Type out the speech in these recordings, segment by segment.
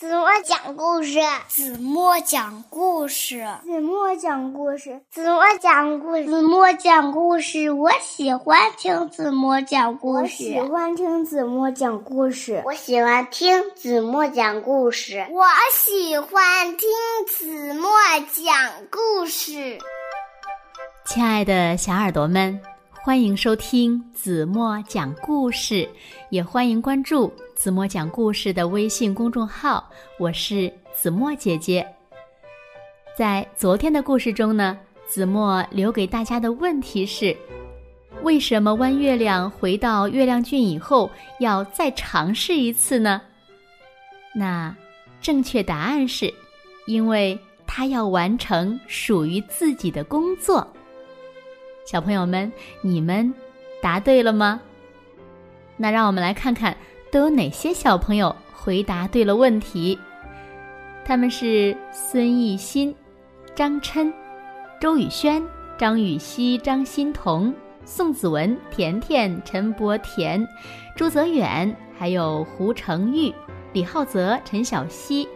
子墨讲故事，子墨讲故事，子墨讲故事，子墨讲故事，子墨讲故事。我喜欢听子墨讲故事，我喜欢听子墨讲故事，我喜欢听子墨讲故事，我喜欢听子墨讲故事。亲爱的小耳朵们。欢迎收听子墨讲故事，也欢迎关注子墨讲故事的微信公众号。我是子墨姐姐。在昨天的故事中呢，子墨留给大家的问题是：为什么弯月亮回到月亮郡以后要再尝试一次呢？那正确答案是，因为他要完成属于自己的工作。小朋友们，你们答对了吗？那让我们来看看都有哪些小朋友回答对了问题。他们是孙艺新、张琛、周宇轩、张雨熙、张欣彤、宋子文、甜甜、陈博田、朱泽远，还有胡成玉、李浩泽、陈小希、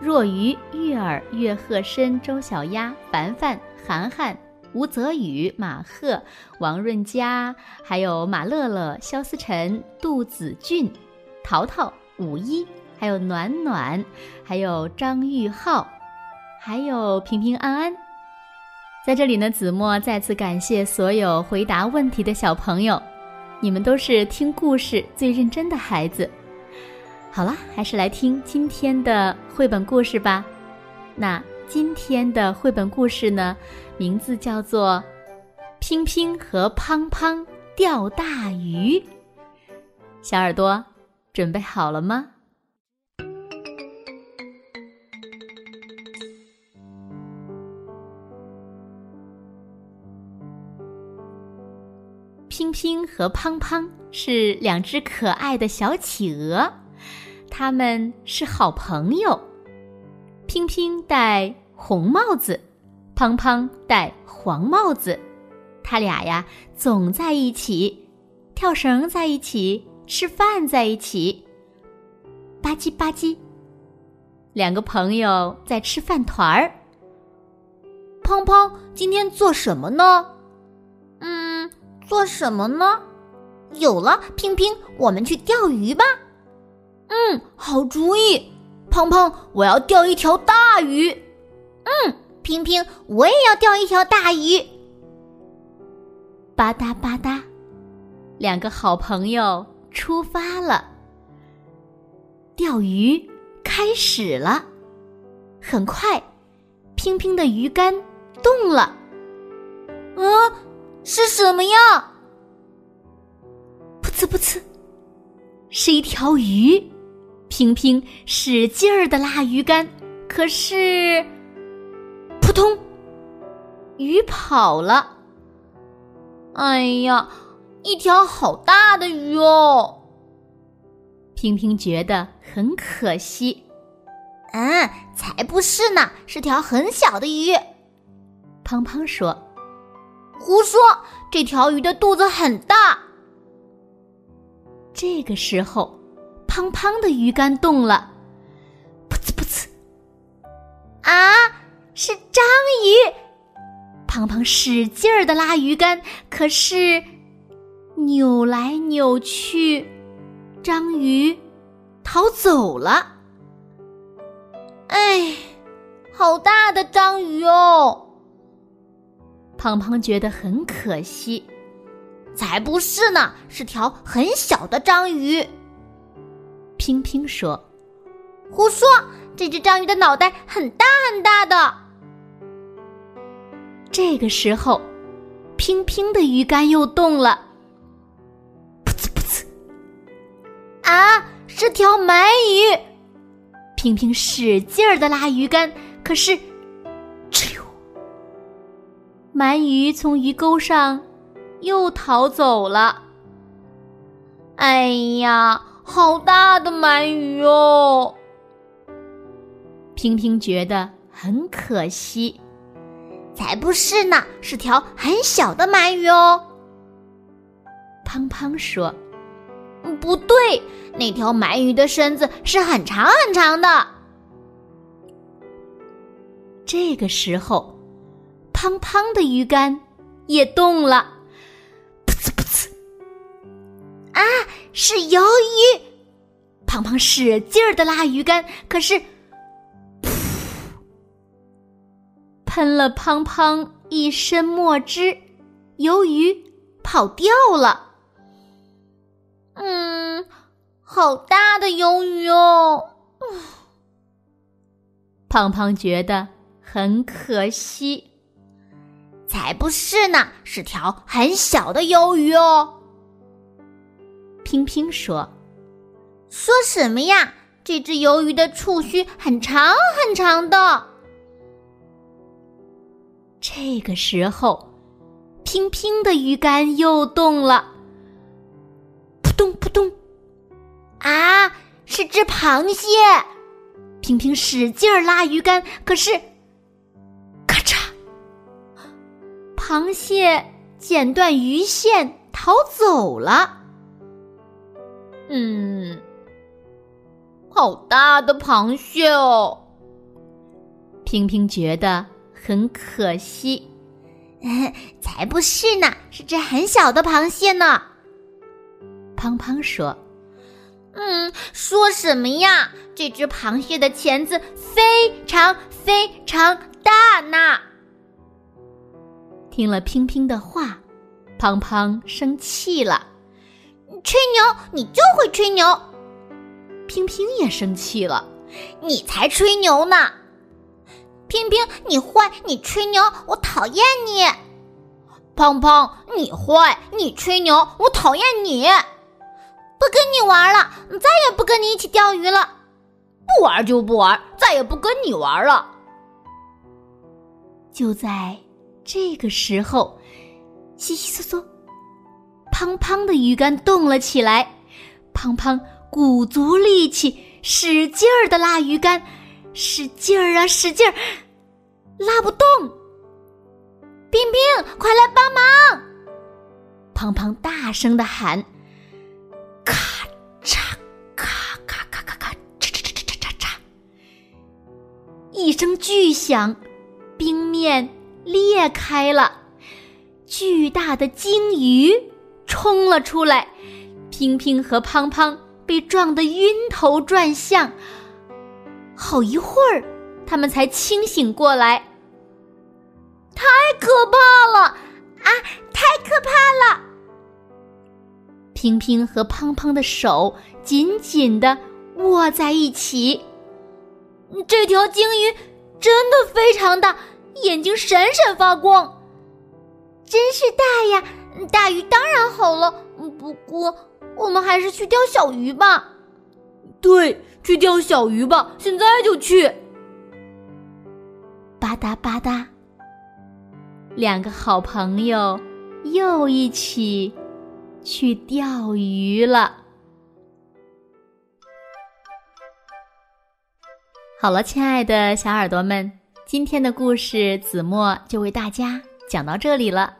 若愚、玉儿、岳鹤深、周小丫、凡凡、涵涵。吴泽宇、马赫、王润佳，还有马乐乐、肖思辰、杜子俊、淘淘、五一，还有暖暖，还有张玉浩，还有平平安安。在这里呢，子墨再次感谢所有回答问题的小朋友，你们都是听故事最认真的孩子。好了，还是来听今天的绘本故事吧。那。今天的绘本故事呢，名字叫做《乒乒和乓乓钓大鱼》。小耳朵准备好了吗？乒乒和乓乓是两只可爱的小企鹅，他们是好朋友。乒乒戴红帽子，胖胖戴黄帽子，他俩呀总在一起，跳绳在一起，吃饭在一起。吧唧吧唧，两个朋友在吃饭团儿。胖胖今天做什么呢？嗯，做什么呢？有了，拼拼，我们去钓鱼吧。嗯，好主意。胖胖，我要钓一条大鱼。嗯，平平，我也要钓一条大鱼。吧嗒吧嗒，两个好朋友出发了。钓鱼开始了，很快，平平的鱼竿动了。嗯，是什么呀？噗呲噗呲，是一条鱼。平平使劲儿的拉鱼竿，可是，扑通，鱼跑了。哎呀，一条好大的鱼哦！平平觉得很可惜。嗯，才不是呢，是条很小的鱼。胖胖说：“胡说，这条鱼的肚子很大。”这个时候。胖胖的鱼竿动了，噗呲噗呲！啊，是章鱼！胖胖使劲儿的拉鱼竿，可是扭来扭去，章鱼逃走了。哎，好大的章鱼哦！胖胖觉得很可惜。才不是呢，是条很小的章鱼。拼拼说：“胡说！这只章鱼的脑袋很大很大的。”这个时候，拼拼的鱼竿又动了，噗呲噗呲！啊，是条鳗鱼！拼拼使劲儿的拉鱼竿，可是，哧溜，鳗鱼从鱼钩上又逃走了。哎呀！好大的鳗鱼哦！平平觉得很可惜，才不是呢，是条很小的鳗鱼哦。胖胖说：“不对，那条鳗鱼的身子是很长很长的。”这个时候，胖胖的鱼竿也动了，噗呲噗呲！啊，是鱿鱼！胖胖使劲儿的拉鱼竿，可是，喷了胖胖一身墨汁，鱿鱼跑掉了。嗯，好大的鱿鱼哦！胖胖觉得很可惜。才不是呢，是条很小的鱿鱼哦。平平说：“说什么呀？这只鱿鱼的触须很长很长的。”这个时候，平平的鱼竿又动了，扑通扑通！啊，是只螃蟹！平平使劲儿拉鱼竿，可是，咔嚓！螃蟹剪断鱼线逃走了。嗯，好大的螃蟹哦！平平觉得很可惜。才不是呢，是只很小的螃蟹呢。胖胖说：“嗯，说什么呀？这只螃蟹的钳子非常非常大呢。”听了平平的话，胖胖生气了。吹牛，你就会吹牛。平平也生气了，你才吹牛呢！冰冰，你坏，你吹牛，我讨厌你。胖胖，你坏，你吹牛，我讨厌你。不跟你玩了，再也不跟你一起钓鱼了。不玩就不玩，再也不跟你玩了。就在。这个时候，窸窸窣窣，胖胖的鱼竿动了起来。胖胖鼓足力气，使劲儿的拉鱼竿，使劲儿啊，使劲儿，拉不动。冰冰，快来帮忙！胖胖大声的喊：“咔嚓，咔咔咔咔咔，嚓嚓嚓嚓嚓嚓！”一声巨响，冰面。裂开了，巨大的鲸鱼冲了出来，平平和胖胖被撞得晕头转向。好一会儿，他们才清醒过来。太可怕了啊！太可怕了！平平和胖胖的手紧紧的握在一起。这条鲸鱼真的非常大。眼睛闪闪发光，真是大呀！大鱼当然好了，不过我们还是去钓小鱼吧。对，去钓小鱼吧，现在就去。吧嗒吧嗒，两个好朋友又一起去钓鱼了。好了，亲爱的小耳朵们。今天的故事，子墨就为大家讲到这里了。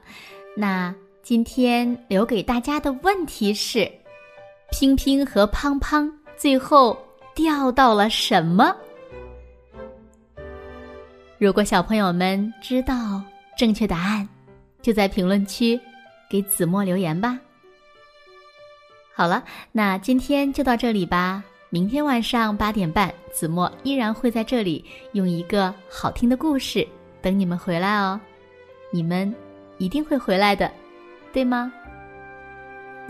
那今天留给大家的问题是：拼拼和胖胖最后钓到了什么？如果小朋友们知道正确答案，就在评论区给子墨留言吧。好了，那今天就到这里吧。明天晚上八点半，子墨依然会在这里用一个好听的故事等你们回来哦。你们一定会回来的，对吗？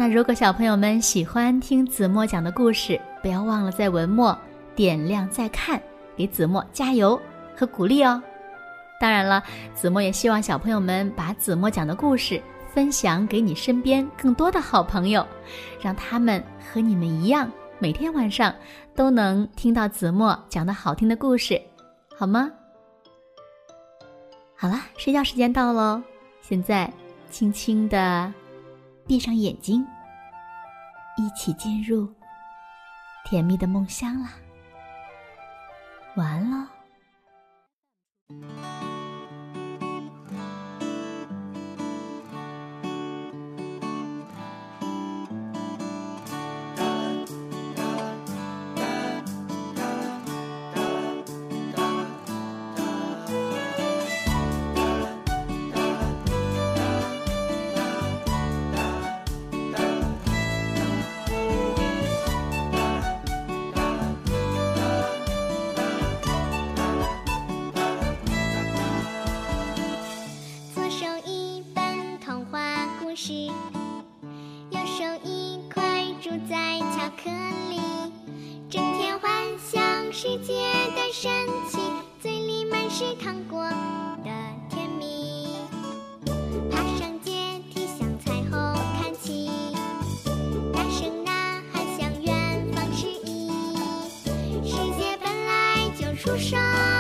那如果小朋友们喜欢听子墨讲的故事，不要忘了在文末点亮再看，给子墨加油和鼓励哦。当然了，子墨也希望小朋友们把子墨讲的故事分享给你身边更多的好朋友，让他们和你们一样。每天晚上都能听到子墨讲的好听的故事，好吗？好了，睡觉时间到喽，现在轻轻的闭上眼睛，一起进入甜蜜的梦乡啦。晚安喽。上。